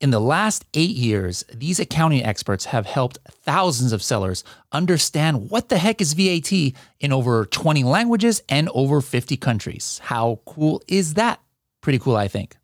In the last eight years, these accounting experts have helped thousands of sellers understand what the heck is VAT in over 20 languages and over 50 countries. How cool is that? Pretty cool, I think.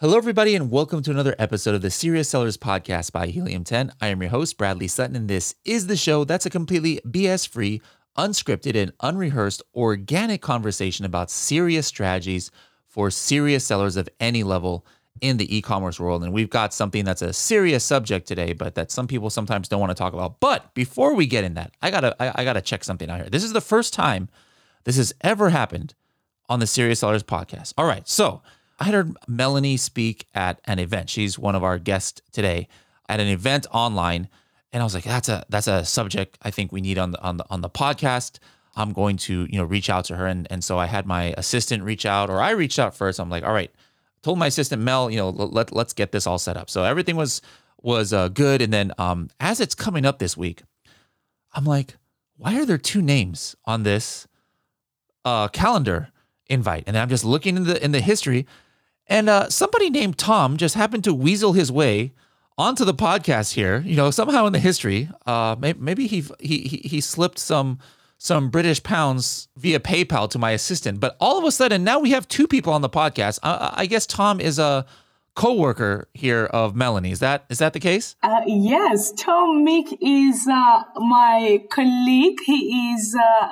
Hello, everybody, and welcome to another episode of the Serious Sellers Podcast by Helium 10. I am your host, Bradley Sutton, and this is the show that's a completely BS free, unscripted, and unrehearsed organic conversation about serious strategies for serious sellers of any level in the e commerce world. And we've got something that's a serious subject today, but that some people sometimes don't want to talk about. But before we get in that, I gotta, I, I gotta check something out here. This is the first time this has ever happened on the Serious Sellers Podcast. All right, so I heard Melanie speak at an event. She's one of our guests today at an event online, and I was like, "That's a that's a subject I think we need on the on the on the podcast." I'm going to you know reach out to her, and and so I had my assistant reach out, or I reached out first. I'm like, "All right," told my assistant Mel, you know, let let's get this all set up. So everything was was uh, good, and then um, as it's coming up this week, I'm like, "Why are there two names on this uh, calendar invite?" And I'm just looking in the in the history and uh, somebody named Tom just happened to weasel his way onto the podcast here. You know, somehow in the history, uh, maybe he he he slipped some some British pounds via PayPal to my assistant. But all of a sudden, now we have two people on the podcast. I, I guess Tom is a co-worker here of Melanie. Is that is that the case? Uh, yes, Tom Meek is uh, my colleague. He is uh,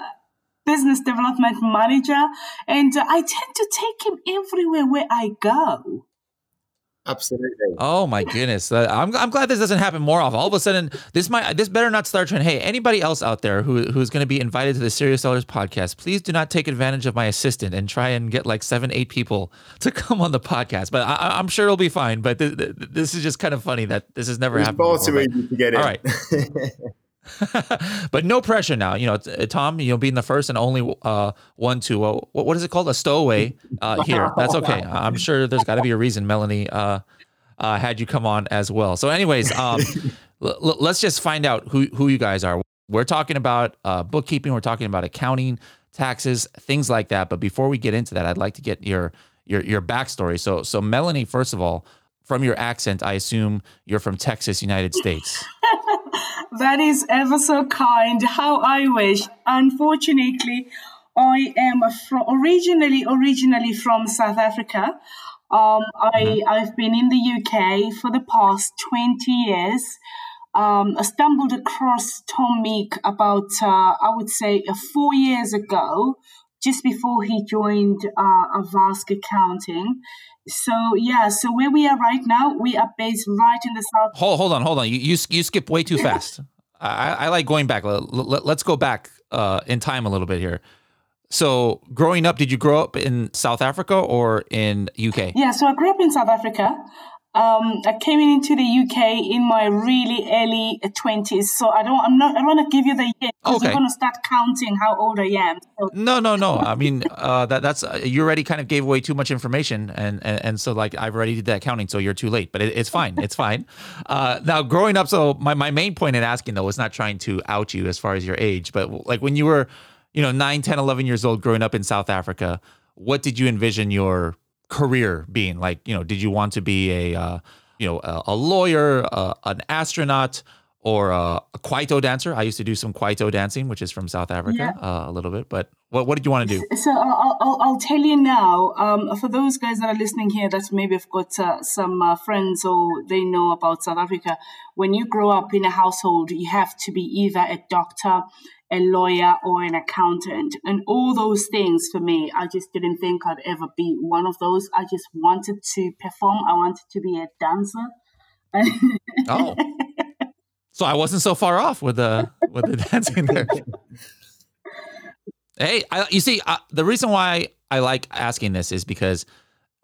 business development manager, and uh, I tend to take him everywhere where I go. Absolutely. Oh my goodness! Uh, I'm, I'm glad this doesn't happen more often. All of a sudden, this might this better not start trend. Hey, anybody else out there who who's going to be invited to the Serious Sellers podcast, please do not take advantage of my assistant and try and get like seven, eight people to come on the podcast. But I, am sure it'll be fine. But th- th- this is just kind of funny that this has never it's happened. Far too easy to get in. All right. but no pressure now. You know, Tom, you know, being the first and only uh, one to uh, what, what is it called, a stowaway uh, here. That's okay. I'm sure there's got to be a reason Melanie uh, uh, had you come on as well. So, anyways, um, l- l- let's just find out who who you guys are. We're talking about uh, bookkeeping. We're talking about accounting, taxes, things like that. But before we get into that, I'd like to get your your your backstory. So, so Melanie, first of all, from your accent, I assume you're from Texas, United States. That is ever so kind. How I wish. Unfortunately, I am from, originally originally from South Africa. Um, I mm-hmm. I've been in the UK for the past twenty years. Um, I stumbled across Tom Meek about uh, I would say uh, four years ago, just before he joined uh, Avask Accounting, so yeah, so where we are right now, we are based right in the south. Hold, hold on, hold on. You you, you skip way too fast. I, I like going back. Let, us go back uh, in time a little bit here. So, growing up, did you grow up in South Africa or in UK? Yeah, so I grew up in South Africa. Um, I came into the UK in my really early twenties, so I don't. I'm not. I want to give you the year because okay. I'm going to start counting how old I am. So. No, no, no. I mean, uh, that that's uh, you already kind of gave away too much information, and, and and so like I've already did that counting, so you're too late. But it, it's fine. It's fine. Uh, now, growing up, so my my main point in asking though was not trying to out you as far as your age, but like when you were, you know, 9, 10, 11 years old, growing up in South Africa, what did you envision your career being? Like, you know, did you want to be a, uh, you know, a, a lawyer, uh, an astronaut, or a, a, Kwaito dancer? I used to do some Kwaito dancing, which is from South Africa, yeah. uh, a little bit. But what, what did you want to do? So I'll, I'll, I'll tell you now. Um, for those guys that are listening here, that maybe have got uh, some uh, friends or they know about South Africa. When you grow up in a household, you have to be either a doctor, a lawyer or an accountant. And all those things for me, I just didn't think I'd ever be one of those. I just wanted to perform, I wanted to be a dancer. oh. So I wasn't so far off with the with the dancing there. hey, I, you see, uh, the reason why I like asking this is because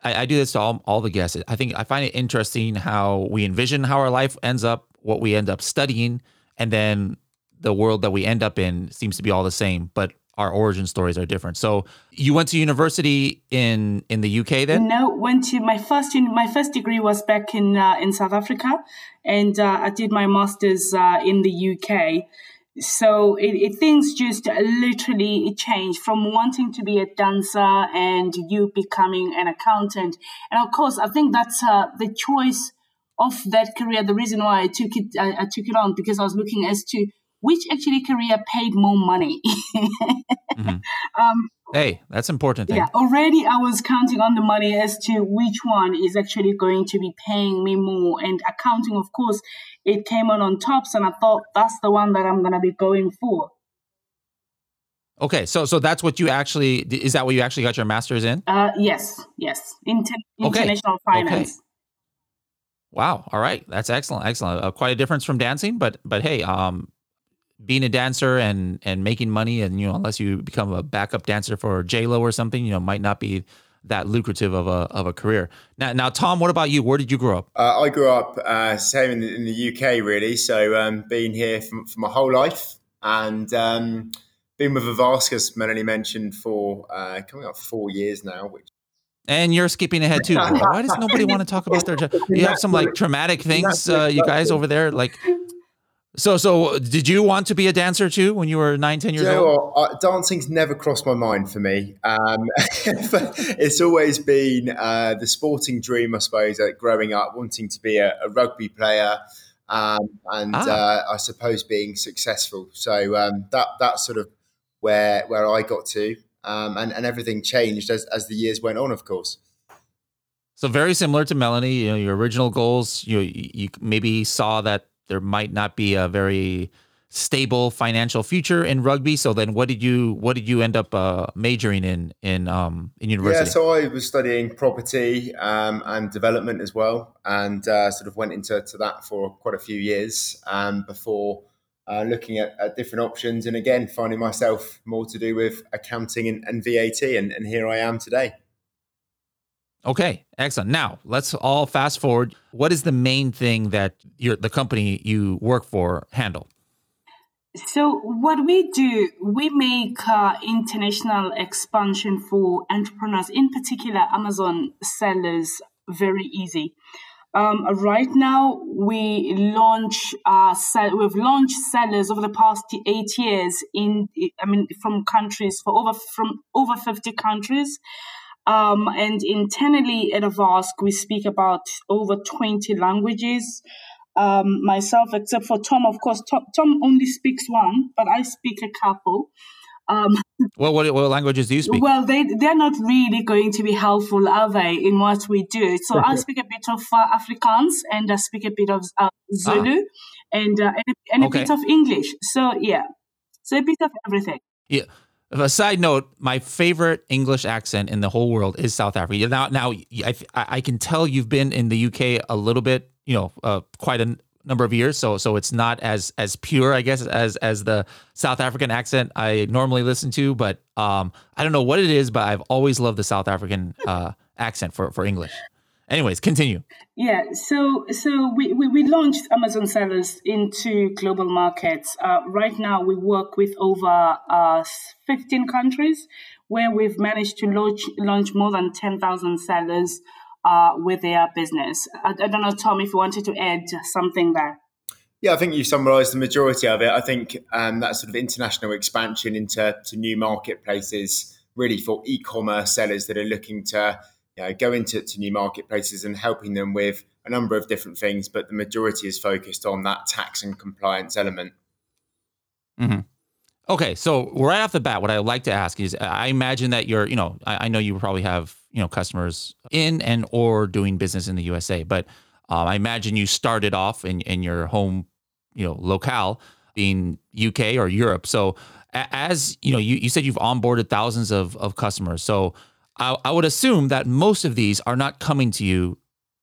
I, I do this to all, all the guests. I think I find it interesting how we envision how our life ends up, what we end up studying, and then the world that we end up in seems to be all the same. But our origin stories are different. So you went to university in in the UK then? No, went to my first my first degree was back in uh, in South Africa, and uh, I did my masters uh, in the UK. So it, it, things just literally changed from wanting to be a dancer and you becoming an accountant, and of course I think that's uh, the choice of that career. The reason why I took it I, I took it on because I was looking as to which actually career paid more money. mm-hmm. um, hey, that's important. Thing. Yeah, already I was counting on the money as to which one is actually going to be paying me more. And accounting, of course, it came on on tops, and I thought that's the one that I'm going to be going for. Okay, so so that's what you actually is that what you actually got your master's in? Uh, yes, yes, Inter- international finance. Okay. Wow. All right. That's excellent. Excellent. Uh, quite a difference from dancing, but but hey, um, being a dancer and and making money and you know unless you become a backup dancer for J Lo or something, you know, might not be that lucrative of a of a career. Now, now, Tom, what about you? Where did you grow up? Uh, I grew up uh, same in the, in the, UK, really. So, um, been here for, for, my whole life, and um, been with as Melanie mentioned, for uh, coming up four years now. Which and you're skipping ahead too. Why does nobody want to talk about their job? You have some like traumatic things, uh, you guys over there, like so, so did you want to be a dancer too when you were nine, ten years old? uh, dancing's never crossed my mind for me. Um, it's always been uh, the sporting dream, I suppose, uh, growing up, wanting to be a, a rugby player, um, and ah. Uh, I suppose being successful. So um, that that's sort of where where I got to, um, and and everything changed as as the years went on, of course. So very similar to Melanie, you know, your original goals. You you maybe saw that there might not be a very stable financial future in rugby. So then, what did you what did you end up uh, majoring in in um, in university? Yeah, so I was studying property um, and development as well, and uh, sort of went into to that for quite a few years um, before. Uh, looking at, at, different options and again finding myself more to do with accounting and, and VAT and, and here I am today. Okay, excellent. Now let's all fast forward. What is the main thing that your the company you work for handle? So what we do, we make uh, international expansion for entrepreneurs, in particular Amazon sellers, very easy. Um, right now, we launch uh, sell, we've launched sellers over the past eight years in I mean from countries for over from over fifty countries. Um, and internally at Avask, we speak about over 20 languages. Um, myself, except for Tom, of course, Tom, Tom, only speaks one, but I speak a couple. Um, well, what, what languages do you speak? Well, they, they're not really going to be helpful, are they, in what we do? So I speak a bit of uh, Afrikaans and I speak a bit of uh, Zulu ah. and, uh, and, a, and okay. a bit of English. So, yeah, so a bit of everything. Yeah. A side note: My favorite English accent in the whole world is South Africa. Now, now I, I can tell you've been in the UK a little bit, you know, uh, quite a number of years. So, so it's not as as pure, I guess, as as the South African accent I normally listen to. But um, I don't know what it is, but I've always loved the South African uh, accent for for English. Anyways, continue. Yeah, so so we, we, we launched Amazon sellers into global markets. Uh, right now, we work with over uh, 15 countries where we've managed to launch, launch more than 10,000 sellers uh, with their business. I, I don't know, Tom, if you wanted to add something there. Yeah, I think you summarised the majority of it. I think um, that sort of international expansion into to new marketplaces, really for e-commerce sellers that are looking to you know, go into to new marketplaces and helping them with a number of different things, but the majority is focused on that tax and compliance element. Mm-hmm. Okay, so right off the bat, what I like to ask is, I imagine that you're, you know, I, I know you probably have, you know, customers in and or doing business in the USA, but um, I imagine you started off in in your home, you know, locale, being UK or Europe. So as you know, you, you said you've onboarded thousands of of customers. So I, I would assume that most of these are not coming to you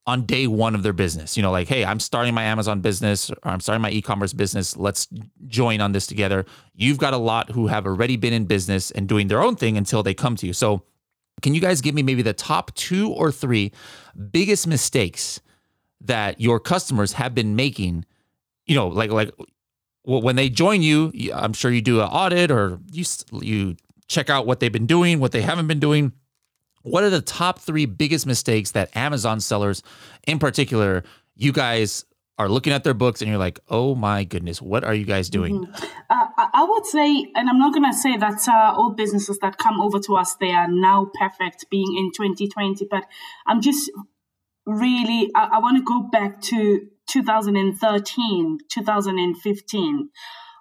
on day one of their business. You know, like, hey, I'm starting my Amazon business or I'm starting my e-commerce business. Let's join on this together. You've got a lot who have already been in business and doing their own thing until they come to you. So, can you guys give me maybe the top two or three biggest mistakes that your customers have been making? You know, like like when they join you, I'm sure you do an audit or you you check out what they've been doing, what they haven't been doing. What are the top three biggest mistakes that Amazon sellers, in particular, you guys are looking at their books and you're like, oh my goodness, what are you guys doing? Mm-hmm. Uh, I would say, and I'm not going to say that uh, all businesses that come over to us, they are now perfect being in 2020, but I'm just really, I, I want to go back to 2013, 2015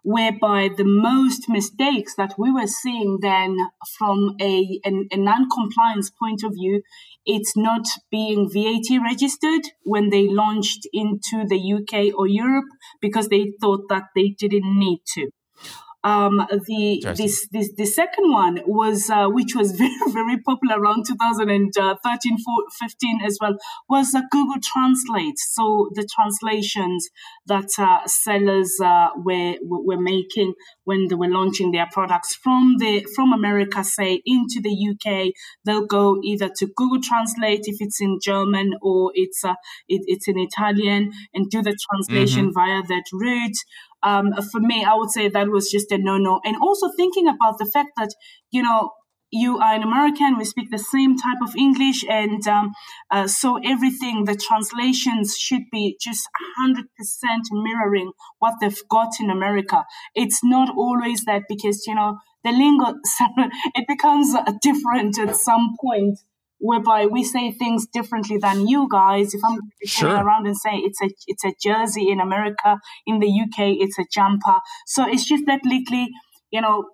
whereby the most mistakes that we were seeing then from a, a, a non-compliance point of view it's not being VAT registered when they launched into the UK or Europe because they thought that they didn't need to. Um, the this, this the second one was uh, which was very very popular around 2013 15 as well was uh, Google Translate. So the translations that uh, sellers uh, were were making when they were launching their products from the from America, say into the UK, they'll go either to Google Translate if it's in German or it's uh, it, it's in Italian and do the translation mm-hmm. via that route um, for me, I would say that was just a no no. And also thinking about the fact that, you know, you are an American, we speak the same type of English, and um, uh, so everything, the translations should be just 100% mirroring what they've got in America. It's not always that because, you know, the lingo, it becomes different at some point whereby we say things differently than you guys. If I'm sure. around and say it's a it's a jersey in America, in the UK it's a jumper. So it's just that little, you know,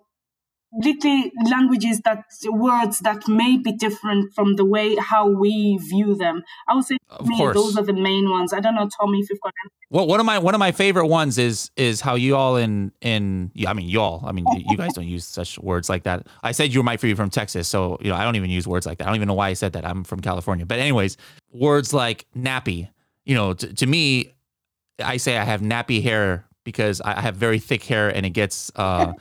little languages that words that may be different from the way how we view them. I would say of me, course. those are the main ones. I don't know, Tommy, if you've got. Any. Well, one of my one of my favorite ones is is how you all in in I mean y'all I mean you guys don't use such words like that. I said you might be from Texas, so you know I don't even use words like that. I don't even know why I said that. I'm from California, but anyways, words like nappy. You know, to, to me, I say I have nappy hair because I have very thick hair and it gets. uh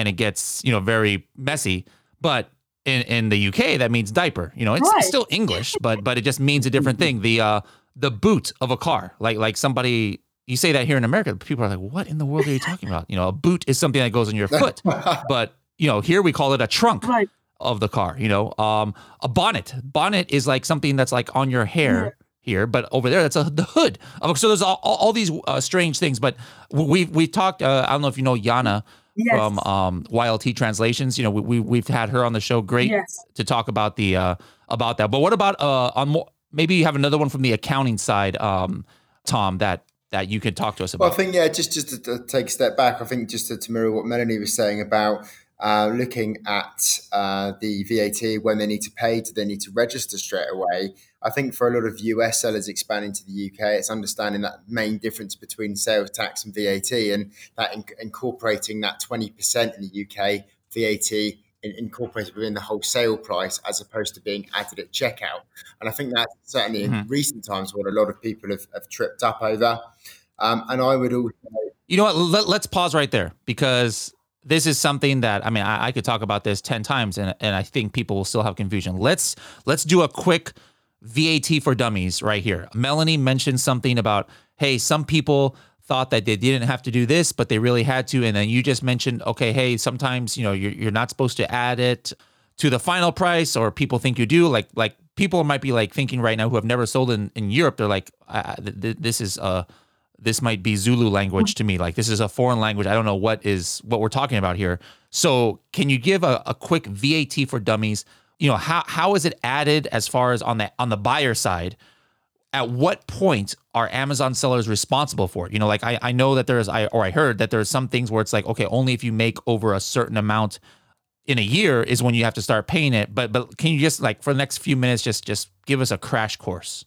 and it gets you know very messy. But in in the UK, that means diaper. You know, it's right. still English, but but it just means a different thing. The uh the boot of a car, like like somebody you say that here in America, people are like, "What in the world are you talking about?" You know, a boot is something that goes on your foot, but you know, here we call it a trunk right. of the car. You know, um, a bonnet. Bonnet is like something that's like on your hair. Yeah. Here, but over there, that's a, the hood. So there's all, all, all these uh, strange things. But we we talked. Uh, I don't know if you know Yana yes. from um, YLT Translations. You know, we, we have had her on the show. Great yes. to talk about the uh, about that. But what about uh, on more? Maybe you have another one from the accounting side, um, Tom. That that you could talk to us about. Well, I think yeah, just just to, to take a step back, I think just to, to mirror what Melanie was saying about uh, looking at uh, the VAT when they need to pay, do they need to register straight away? I think for a lot of US sellers expanding to the UK, it's understanding that main difference between sales tax and VAT and that in- incorporating that 20% in the UK VAT in- incorporated within the wholesale price as opposed to being added at checkout. And I think that's certainly mm-hmm. in recent times what a lot of people have, have tripped up over. Um, and I would also. You know what? Let, let's pause right there because this is something that I mean I, I, could talk about this 10 times and, and I think people will still have confusion. Let's let's do a quick VAT for dummies right here. Melanie mentioned something about hey, some people thought that they didn't have to do this, but they really had to. And then you just mentioned, okay, hey, sometimes you know you're, you're not supposed to add it to the final price, or people think you do. Like like people might be like thinking right now who have never sold in, in Europe, they're like, th- th- this is uh this might be Zulu language to me. Like this is a foreign language. I don't know what is what we're talking about here. So can you give a, a quick VAT for dummies? You know, how how is it added as far as on the on the buyer side? At what point are Amazon sellers responsible for it? You know, like I, I know that there's I or I heard that there's some things where it's like, okay, only if you make over a certain amount in a year is when you have to start paying it. But but can you just like for the next few minutes just just give us a crash course?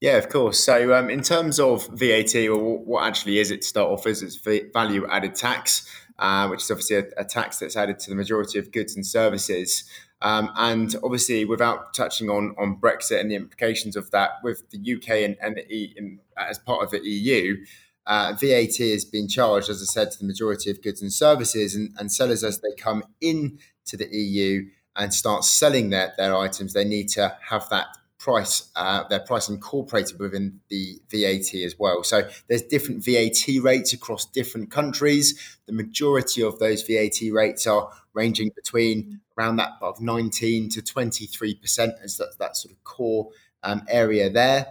Yeah, of course. So, um, in terms of VAT, or what actually is it to start off as, it's value added tax, uh, which is obviously a, a, tax that's added to the majority of goods and services. Um, and obviously, without touching on, on Brexit and the implications of that with the UK and, and the e, in, as part of the EU, uh, VAT has been charged, as I said, to the majority of goods and services, and, and sellers as they come in to the EU and start selling their, their items, they need to have that price, uh, their price incorporated within the VAT as well. So there's different VAT rates across different countries. The majority of those VAT rates are ranging between around that of 19 to 23% as that, that sort of core um, area there.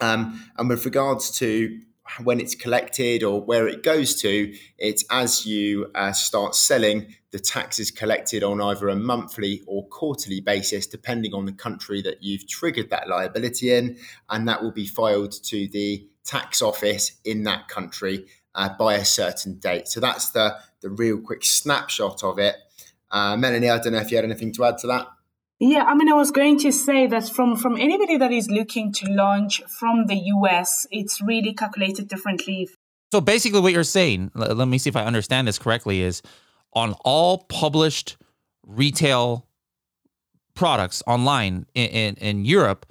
Um, and with regards to when it's collected or where it goes to, it's as you uh, start selling, the tax is collected on either a monthly or quarterly basis, depending on the country that you've triggered that liability in. And that will be filed to the tax office in that country uh, by a certain date. So that's the, the real quick snapshot of it. Uh, Melanie, I don't know if you had anything to add to that. Yeah, I mean, I was going to say that from from anybody that is looking to launch from the US, it's really calculated differently. So basically, what you're saying, let me see if I understand this correctly, is on all published retail products online in, in, in Europe,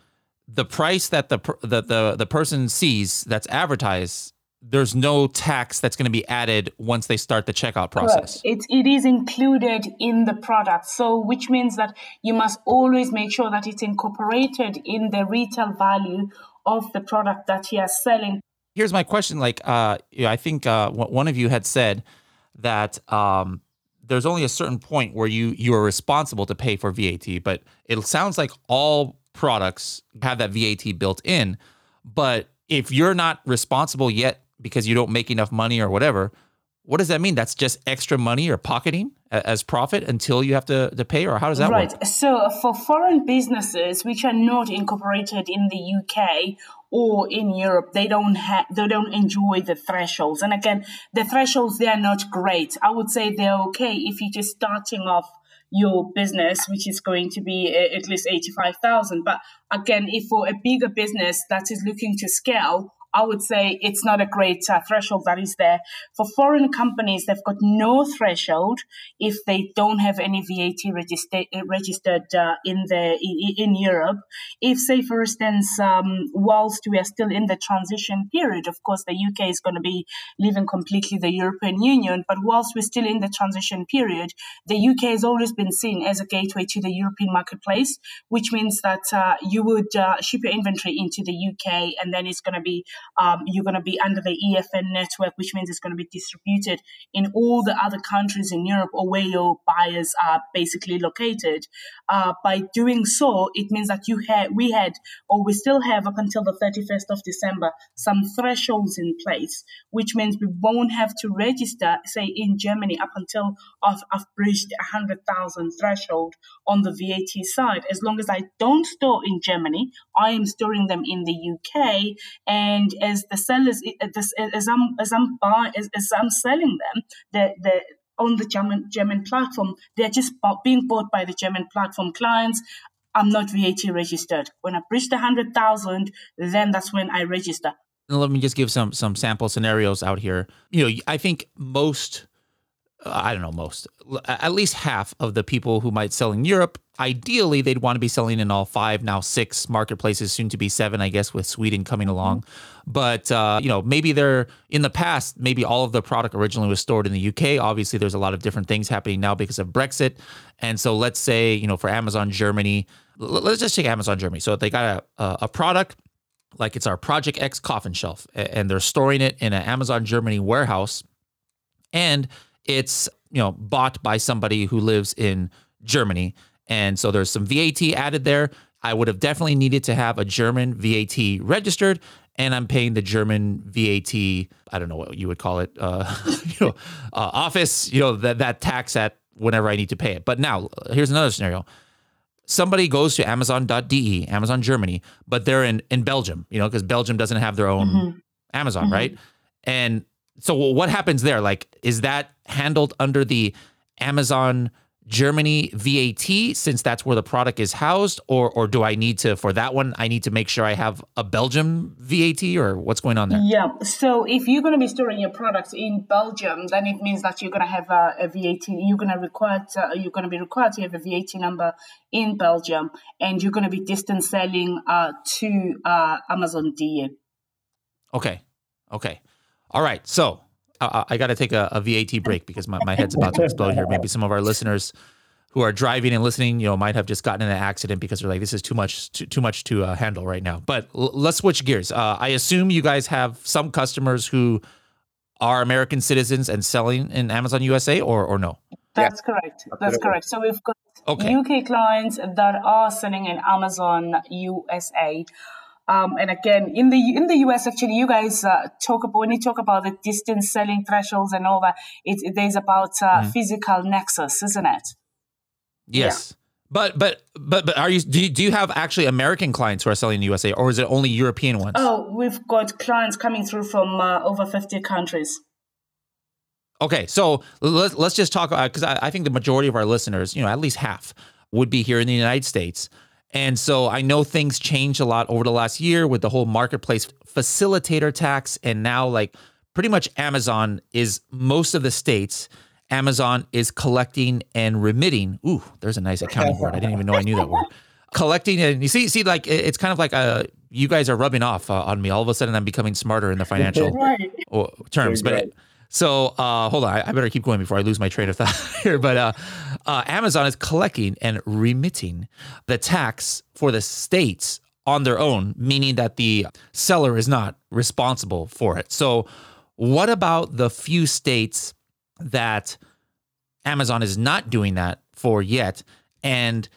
the price that the, the the the person sees that's advertised there's no tax that's going to be added once they start the checkout process. It, it is included in the product. So, which means that you must always make sure that it's incorporated in the retail value of the product that you are selling. Here's my question. Like, uh, I think uh, one of you had said that um, there's only a certain point where you you are responsible to pay for VAT, but it sounds like all products have that VAT built in. But if you're not responsible yet because you don't make enough money or whatever. What does that mean? That's just extra money or pocketing as profit until you have to, to pay, or how does that right. work? Right. So, for foreign businesses which are not incorporated in the UK or in Europe, they don't have they don't enjoy the thresholds. And again, the thresholds they are not great. I would say they're okay if you're just starting off your business, which is going to be uh, at least 85,000. But again, if for a bigger business that is looking to scale, I would say it's not a great uh, threshold that is there. For foreign companies, they've got no threshold if they don't have any VAT register- registered uh, in the in, in, Europe. If, say, for instance, um, whilst we are still in the transition period, of course, the UK is going to be leaving completely the European Union. But whilst we're still in the transition period, the UK has always been seen as a gateway to the European marketplace, which means that uh, you would uh, ship your inventory into the UK and then it's going to be um, you're going to be under the EFN network, which means it's going to be distributed in all the other countries in Europe or where your buyers are basically located. Uh, by doing so, it means that you had, we had, or we still have up until the 31st of December, some thresholds in place, which means we won't have to register, say, in Germany up until I've, I've breached 100,000 threshold on the VAT side. As long as I don't store in Germany, I am storing them in the UK, and as the sellers, uh, as I'm as I'm buying, as, as I'm selling them, the the on the German German platform, they're just being bought by the German platform clients. I'm not VAT registered. When I breach the hundred thousand, then that's when I register. Let me just give some some sample scenarios out here. You know, I think most uh, I don't know most, at least half of the people who might sell in Europe, ideally they'd want to be selling in all five, now six marketplaces, soon to be seven, I guess, with Sweden coming mm-hmm. along. But, uh, you know, maybe they're in the past, maybe all of the product originally was stored in the UK. Obviously, there's a lot of different things happening now because of Brexit. And so let's say, you know, for Amazon Germany, let's just take Amazon Germany. So they got a, a product like it's our Project X coffin shelf, and they're storing it in an Amazon Germany warehouse. And it's you know bought by somebody who lives in Germany, and so there's some VAT added there. I would have definitely needed to have a German VAT registered, and I'm paying the German VAT. I don't know what you would call it, uh, you know, uh, office. You know that that tax at whenever I need to pay it. But now here's another scenario. Somebody goes to Amazon.de, Amazon Germany, but they're in in Belgium. You know, because Belgium doesn't have their own mm-hmm. Amazon, mm-hmm. right? And so what happens there? Like, is that handled under the Amazon Germany VAT since that's where the product is housed, or or do I need to for that one? I need to make sure I have a Belgium VAT, or what's going on there? Yeah. So if you're going to be storing your products in Belgium, then it means that you're going to have a, a VAT. You're going to require to, you're going to be required to have a VAT number in Belgium, and you're going to be distance selling uh, to uh, Amazon DE. Okay. Okay. All right. So I, I got to take a, a, VAT break because my, my head's about to explode here. Maybe some of our listeners who are driving and listening, you know, might have just gotten in an accident because they're like, this is too much, too, too much to uh, handle right now. But l- let's switch gears. Uh, I assume you guys have some customers who are American citizens and selling in Amazon USA, or or no? That's yeah. correct. That's correct. So we've got okay. UK clients that are selling in Amazon USA. Um, and again, in the in the US, actually, you guys uh, talk about when you talk about the distance selling thresholds and all that. It, it is about uh, mm. physical nexus, isn't it? Yes. Yeah. But but but but are you do you, do you have actually American clients who are selling in the USA, or is it only European ones? Oh, we've got clients coming through from uh, over fifty countries. Okay, so let's let's just talk about because I, I think the majority of our listeners, you know, at least half, would be here in the United States. And so I know things changed a lot over the last year with the whole marketplace facilitator tax. And now, like, pretty much Amazon is most of the states, Amazon is collecting and remitting. Ooh, there's a nice accounting word. I didn't even know I knew that word. Collecting and you see, see, like it's kind of like a you guys are rubbing off uh, on me. All of a sudden, I'm becoming smarter in the financial right. terms. But so uh, hold on, I, I, better keep going before I lose my train of thought here. But uh, uh, Amazon is collecting and remitting the tax for the states on their own, meaning that the seller is not responsible for it. So, what about the few states that Amazon is not doing that for yet, and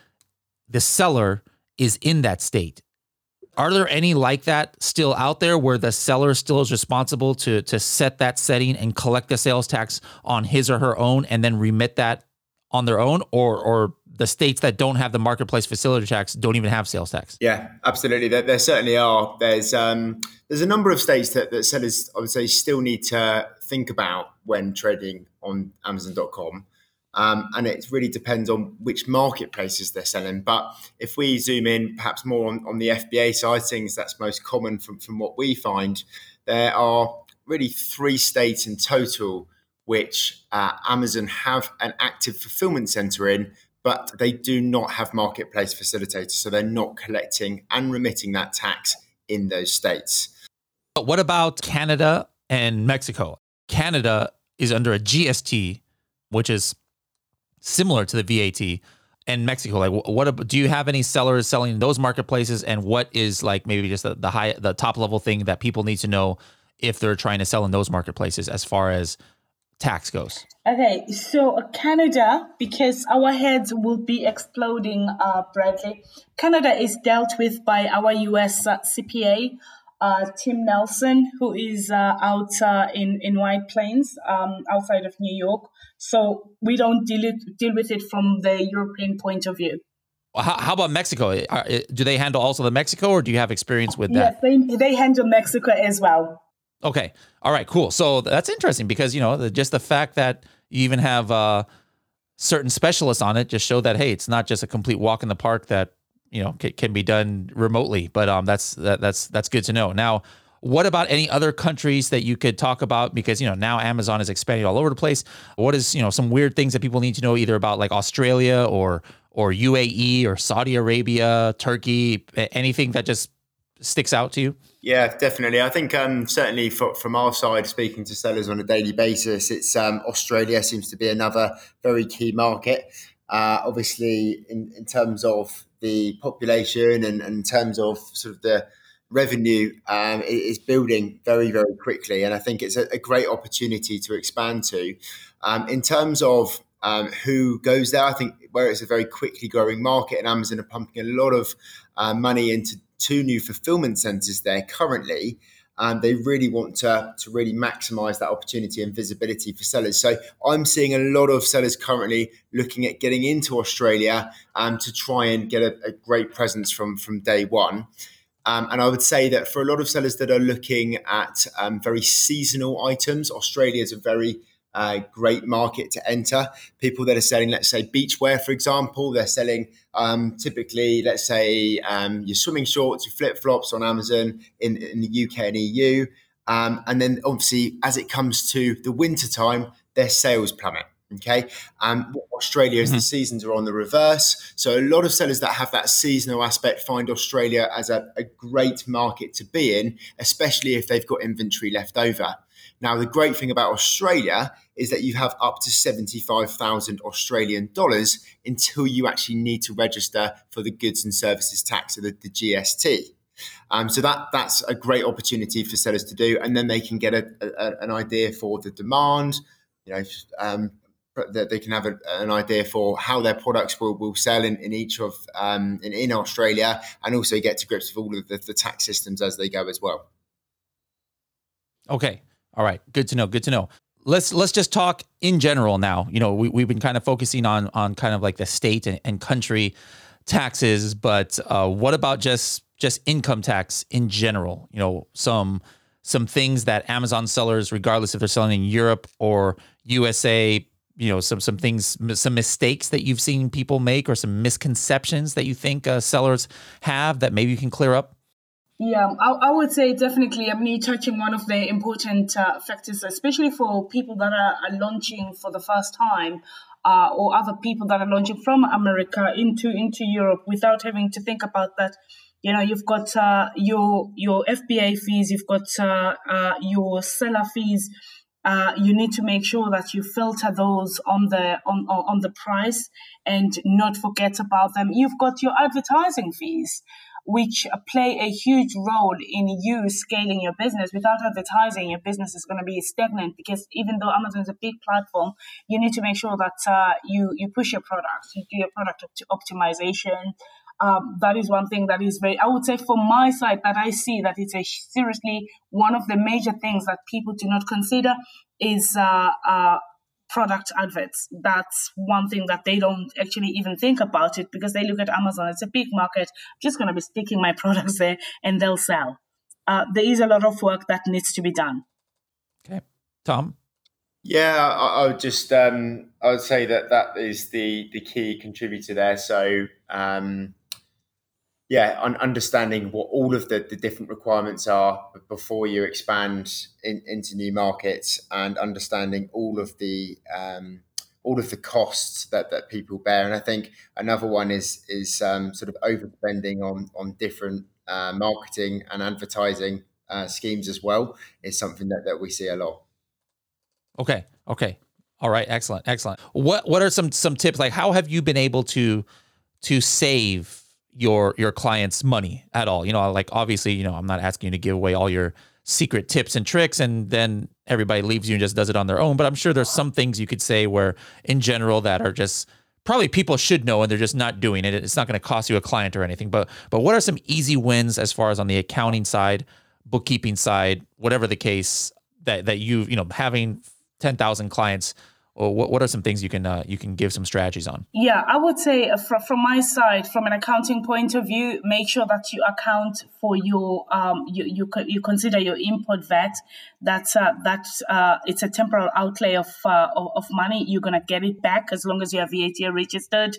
the seller is in that state? Are there any like that still out there where the seller still is responsible to to set that setting and collect the sales tax on his or her own and then remit that on their own or or the states that don't have the marketplace facility tax don't even have sales tax? Yeah, absolutely. There, there certainly are. There's um, there's a number of states that, that sellers, I would say, still need to think about when trading on Amazon.com. Um, and it really depends on which marketplaces they're selling. But if we zoom in perhaps more on, on the FBA side things, that's most common from, from what we find. There are really three states in total which uh, Amazon have an active fulfillment center in, but they do not have marketplace facilitators. So they're not collecting and remitting that tax in those states. But what about Canada and Mexico? Canada is under a GST, which is similar to the VAT and Mexico? Like, what do you have any sellers selling in those marketplaces? And what is like maybe just the, the high, the top level thing that people need to know if they're trying to sell in those marketplaces as far as tax goes? Okay, so Canada, because our heads will be exploding, uh, Bradley. Canada is dealt with by our US uh, CPA, uh, Tim Nelson, who is uh, out uh, in in White Plains, um, outside of New York. So we don't deal it, deal with it from the European point of view. How, how about Mexico? Do they handle also the Mexico, or do you have experience with that? Yes, they, they handle Mexico as well. Okay, all right, cool. So that's interesting because you know the, just the fact that you even have uh, certain specialists on it just show that hey, it's not just a complete walk in the park that you know can, can be done remotely. But um, that's that, that's that's good to know. Now, what about any other countries that you could talk about? Because you know now Amazon is expanding all over the place. What is you know some weird things that people need to know either about like Australia or or UAE or Saudi Arabia, Turkey, anything that just sticks out to you? Yeah, definitely. I think um, certainly for, from our side, speaking to sellers on a daily basis, it's um, Australia seems to be another very key market. Uh, obviously, in, in terms of the population and, and in terms of sort of the revenue um, is building very, very quickly. And I think it's a, a great opportunity to expand to. Um, in terms of um, who goes there, I think where it's a very quickly growing market and Amazon are pumping a lot of uh, money into two new fulfillment centers there currently and they really want to, to really maximize that opportunity and visibility for sellers. So I'm seeing a lot of sellers currently looking at getting into Australia um, to try and get a, a great presence from, from day one. Um, and I would say that for a lot of sellers that are looking at um, very seasonal items, Australia is a very uh, great market to enter. People that are selling, let's say, beachwear, for example, they're selling um, typically, let's say, um, your swimming shorts, your flip flops on Amazon in, in, the UK and EU. Um, and then, obviously, as it comes to the winter time, their sales plummet. Okay. Um, Australia is mm-hmm. the seasons are on the reverse. So a lot of sellers that have that seasonal aspect find Australia as a, a great market to be in, especially if they've got inventory left over. Now, the great thing about Australia is that you have up to 75,000 Australian dollars until you actually need to register for the goods and services tax, or the, the GST. Um, so that that's a great opportunity for sellers to do, and then they can get a, a, an idea for the demand. You know, um, that they can have a, an idea for how their products will, will sell in, in each of um, in, in Australia, and also get to grips with all of the, the tax systems as they go as well. Okay, all right, good to know. Good to know. Let's let's just talk in general now. You know, we we've been kind of focusing on on kind of like the state and, and country taxes, but uh, what about just just income tax in general? You know, some some things that Amazon sellers, regardless if they're selling in Europe or USA, you know, some some things, some mistakes that you've seen people make, or some misconceptions that you think uh, sellers have that maybe you can clear up. Yeah, I, I, would say definitely. I mean, touching one of the important uh, factors, especially for people that are, are launching for the first time, uh, or other people that are launching from America into into Europe without having to think about that. You know, you've got uh, your your FBA fees, you've got uh, uh, your seller fees. Uh, you need to make sure that you filter those on the on, on the price and not forget about them. You've got your advertising fees which play a huge role in you scaling your business. Without advertising, your business is going to be stagnant because even though Amazon is a big platform, you need to make sure that uh, you you push your product, you do your product optimization. Um, that is one thing that is very, I would say, from my side, that I see that it's a seriously one of the major things that people do not consider is uh, uh, product adverts. That's one thing that they don't actually even think about it because they look at Amazon. It's a big market. I'm just going to be sticking my products there and they'll sell. Uh, there is a lot of work that needs to be done. Okay. Tom? Yeah, I, I would just um, I would say that that is the the key contributor there. So um, yeah, on understanding what all of the, the different requirements are before you expand in, into new markets, and understanding all of the um, all of the costs that, that people bear. And I think another one is is um, sort of overspending on on different uh, marketing and advertising uh, schemes as well is something that, that we see a lot. Okay. Okay. All right. Excellent. Excellent. What What are some some tips? Like, how have you been able to to save your your clients money at all. You know like obviously you know i'm not asking you to give away all your secret tips and tricks and then everybody leaves you and just does it on their own. But i'm sure there's some things you could say where in general that are just probably people should know and they're just not doing it. It's not going to cost you a client or anything. But but what are some easy wins as far as on the accounting side bookkeeping side whatever the case that that you you know having 10,000 clients or what, what are some things you can uh, you can give some strategies on? Yeah i would say uh, from, from my side from an accounting point of view make sure that you account for your um, you, you, you consider your import vat that's uh, that's uh, it's a temporal outlay of, uh, of, money. You're gonna get it back as long as you have VAT registered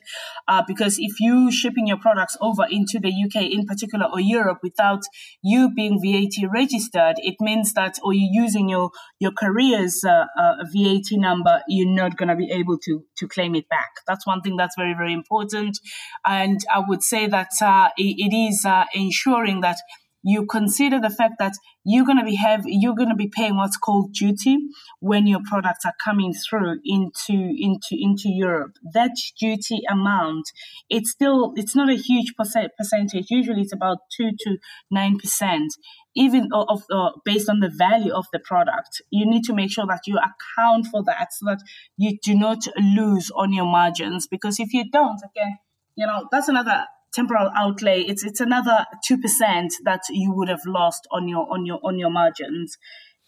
uh, because if you shipping your products over into the UK in particular or Europe without you being VAT registered it means that or you're using your your career's uh, uh, VAT number you're not gonna be able to to claim it back. That's one thing that's very very important. And I would say that it, it is ensuring that you consider the fact that you're going to be have you're going to be paying what's called duty when your products are coming through into into into Europe. That duty amount, it's still it's not a huge percent, percentage. Usually, it's about two to nine percent. Even of uh, based on the value of the product, you need to make sure that you account for that so that you do not lose on your margins. Because if you don't, again, you know that's another temporal outlay, it's it's another two percent that you would have lost on your on your on your margins.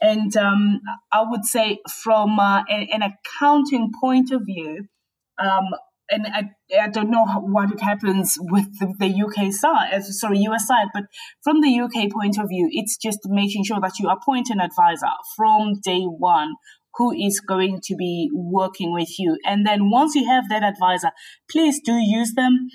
And um, I would say from uh, an, an, accounting point of view, um, and I, I don't know what it happens with the, the UK side, uh, sorry, US side, but from the UK point of view, it's just making sure that you appoint an advisor from day one who is going to be working with you. And then once you have that advisor, please do use them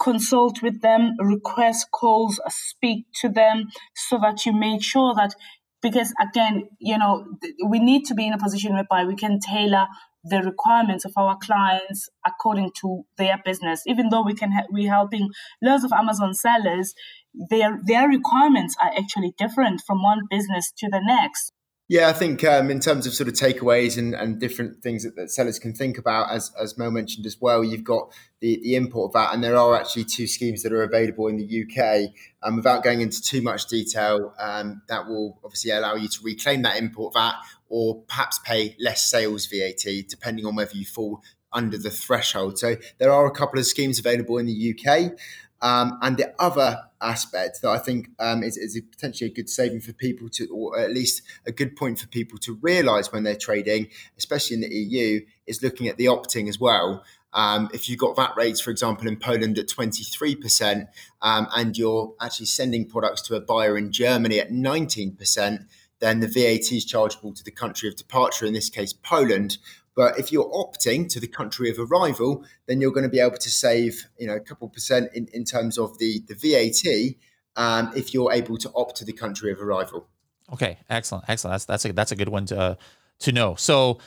consult with them, request calls, speak to them so that you make sure that because again, you know, we need to be in a position whereby we can tailor the requirements of our clients according to their business. Even though we can ha- we're helping lots of Amazon sellers, their their requirements are actually different from one business to the next. Yeah, I think um, in terms of sort of takeaways and, and different things that, that, sellers can think about, as, as Mel mentioned as well, you've got the, the import VAT, and there are actually two schemes that are available in the UK. Um, without going into too much detail, um, that will obviously allow you to reclaim that import VAT or perhaps pay less sales VAT, depending on whether you fall under the threshold. So there are a couple of schemes available in the UK. Um, and the other aspect that I think um, is, is potentially a good saving for people to, or at least a good point for people to realise when they're trading, especially in the EU, is looking at the opting as well. Um, if you've got VAT rates, for example, in Poland at 23%, um, and you're actually sending products to a buyer in Germany at 19%, then the VAT is chargeable to the country of departure, in this case, Poland. But if you're opting to the country of arrival, then you're going to be able to save, you know, a couple percent in, in terms of the, the VAT um, if you're able to opt to the country of arrival. Okay, excellent, excellent. That's that's a that's a good one to uh, to know. So,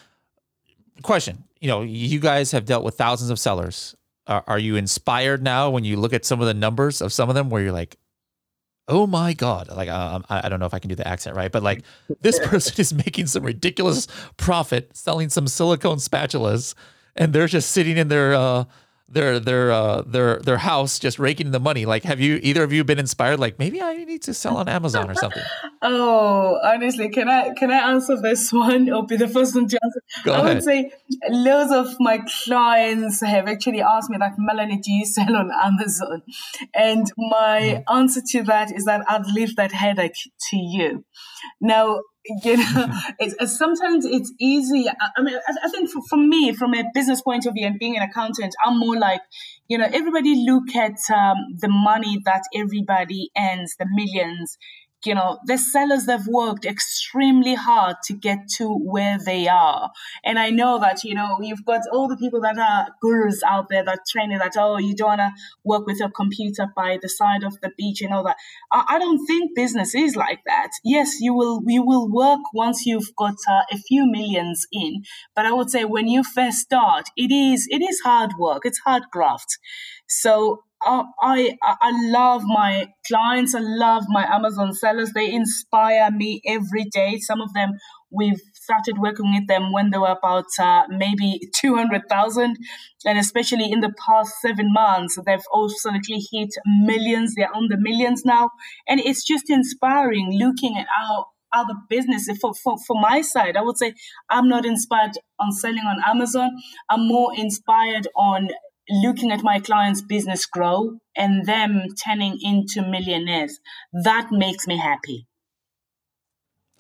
question: You know, you guys have dealt with thousands of sellers. Are, are you inspired now when you look at some of the numbers of some of them, where you're like, oh my god. Like um, I, I don't know if i can do the accent right but like this person is making some ridiculous profit selling some silicone spatulas and they're just sitting in their uh their their uh their their house just raking the money. Like have you either of you been inspired? Like maybe i need to sell on amazon or something. Oh honestly can i can i answer this one or be the first one to answer? Go i ahead. would say loads of my clients have actually asked me like melanie do you sell on amazon? And my mm. answer to that is that i'd leave that headache to you. Now you know it's, sometimes it's easy. I mean i, I think for, for, me from a business point of view and being an accountant i'm more like you know everybody look at um, the money that everybody earns the millions you know, the sellers have worked extremely hard to get to where they are. And I know that, you know, you've got all the people that are gurus out there that train you that, oh, you don't want to work with your computer by the side of the beach and all that. I, I don't think business is like that. Yes, you will, you will work once you've got uh, a few millions in. But I would say when you first start, it is, it is hard work. It's hard graft. So I, I love my clients. I love my Amazon sellers. They inspire me every day. Some of them we've started working with them when they were about uh, maybe 200,000. And especially in the past seven months, they've absolutely hit millions. They're on the millions now. And it's just inspiring looking at how other businesses. For, for, for my side, I would say I'm not inspired on selling on Amazon. I'm more inspired on looking at my clients' business grow and them turning into millionaires. That makes me happy.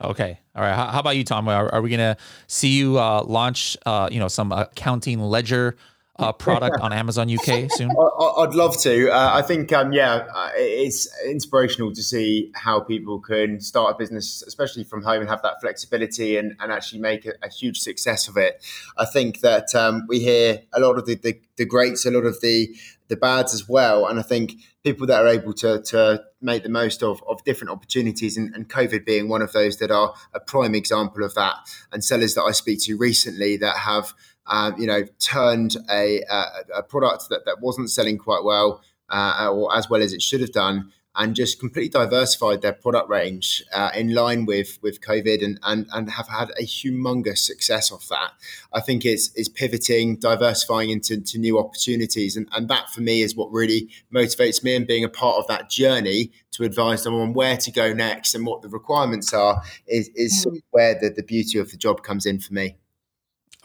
Okay. All right. How, how about you, Tom? Are, are we going to see you uh, launch, uh, you know, some accounting ledger uh, product on Amazon UK soon? I'd love to. Uh, I think, um, yeah, uh, it's inspirational to see how people can start a business, especially from home, and have that flexibility and, and actually make a, a huge success of it. I think that um, we hear a lot of the, the, the greats, a lot of the the bads as well. And I think people that are able to, to make the most of, of different opportunities and, and, COVID being one of those that are a prime example of that. And sellers that I speak to recently that have um, you know, turned a, a, a, product that, that wasn't selling quite well uh, or as well as it should have done and just completely diversified their product range uh, in line with with COVID and, and and have had a humongous success off that. I think it's is pivoting, diversifying into, into new opportunities, and and that for me is what really motivates me and being a part of that journey to advise them on where to go next and what the requirements are is is mm. where the, the beauty of the job comes in for me.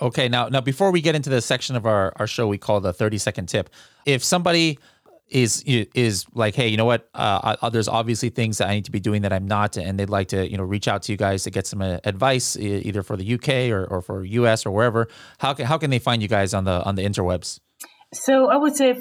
Okay, now now before we get into the section of our, our show we call the 30 second tip, if somebody is is like, hey, you know what? Uh, I, there's obviously things that I need to be doing that I'm not, and they'd like to, you know, reach out to you guys to get some uh, advice, either for the UK or, or for US or wherever. How can how can they find you guys on the on the interwebs? So I would say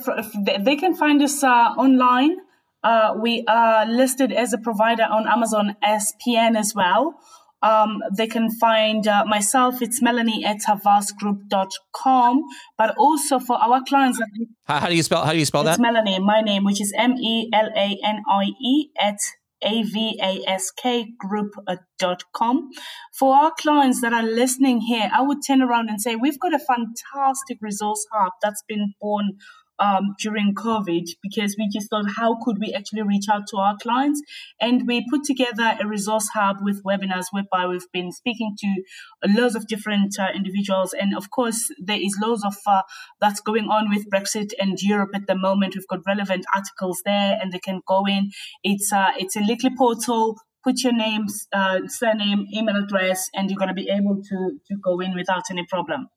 they can find us uh, online. Uh, we are listed as a provider on Amazon SPN as well. Um, they can find uh, myself, it's melanie at avaskgroup.com. But also for our clients. How, how do you spell, how do you spell that? it's that? Melanie, my name, which is M E L A N I E at avaskgroup.com. For our clients that are listening here, I would turn around and say, we've got a fantastic resource hub that's been born um, during COVID because we just thought, how could we actually reach out to our clients? And we put together a resource hub with webinars whereby we've been speaking to loads of different uh, individuals. And of course, there is loads of uh, that's going on with Brexit and Europe at the moment. We've got relevant articles there, and they can go in. It's uh, it's a little portal put your name, uh, surname, email address, and you're going to be able to to go in without any problem.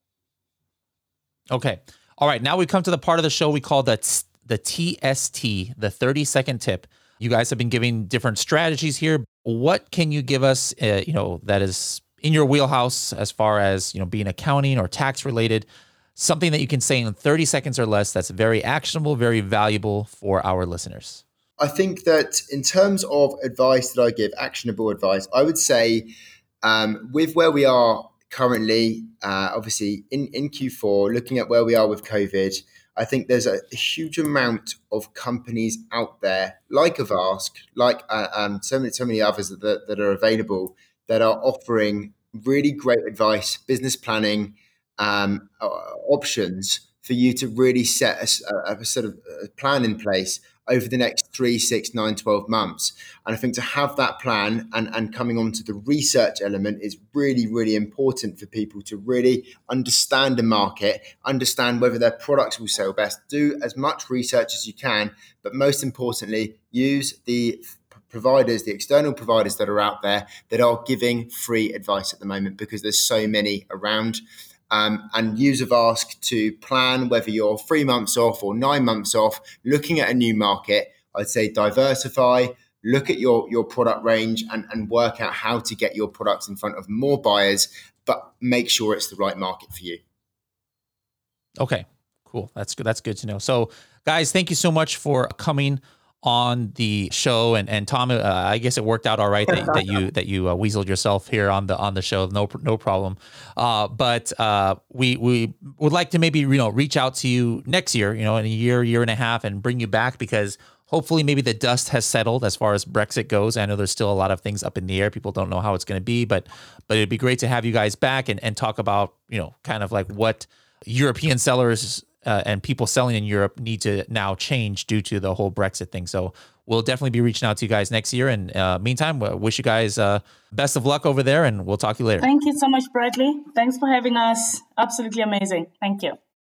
Okay. All right. Now we come to the part of the show we call the the TST, the 30 second tip. You guys have been giving different strategies here. What can you give us? Uh, you know that is in your wheelhouse as far as you know being accounting or tax related. Something that you can say in 30 seconds or less that's very actionable, very valuable for our listeners. I think that in terms of advice that I give, actionable advice, I would say um, with where we are currently, uh, obviously in, in Q4, looking at where we are with COVID, I think there's a, a huge amount of companies out there, like Avask, like uh, um, so many so many others that, that are available, that are offering really great advice, business planning um, uh, options for you to really set a, a, sort of plan in place over the next three, six, nine, 12 months. And I think to have that plan and, and coming on to the research element is really, really important for people to really understand the market, understand whether their products will sell best, do as much research as you can, but most importantly, use the providers, the external providers that are out there that are giving free advice at the moment because there's so many around um, and use Avask to plan whether you're three months off or nine months off, looking at a new market. I'd say diversify, look at your, your product range and, and work out how to get your products in front of more buyers, but make sure it's the right market for you. Okay, cool. That's good. That's good to know. So, guys, thank you so much for coming on the show and and Tom uh, I guess it worked out all right that, that you that you uh, weaseled yourself here on the on the show no no problem uh, but uh, we we would like to maybe you know reach out to you next year you know in a year year and a half and bring you back because hopefully maybe the dust has settled as far as Brexit goes I know there's still a lot of things up in the air people don't know how it's going to be but but it'd be great to have you guys back and and talk about you know kind of like what European sellers uh, and people selling in Europe need to now change due to the whole Brexit thing. So we'll definitely be reaching out to you guys next year. And uh, meantime, wish you guys uh, best of luck over there, and we'll talk to you later. Thank you so much, Bradley. Thanks for having us. Absolutely amazing. Thank you.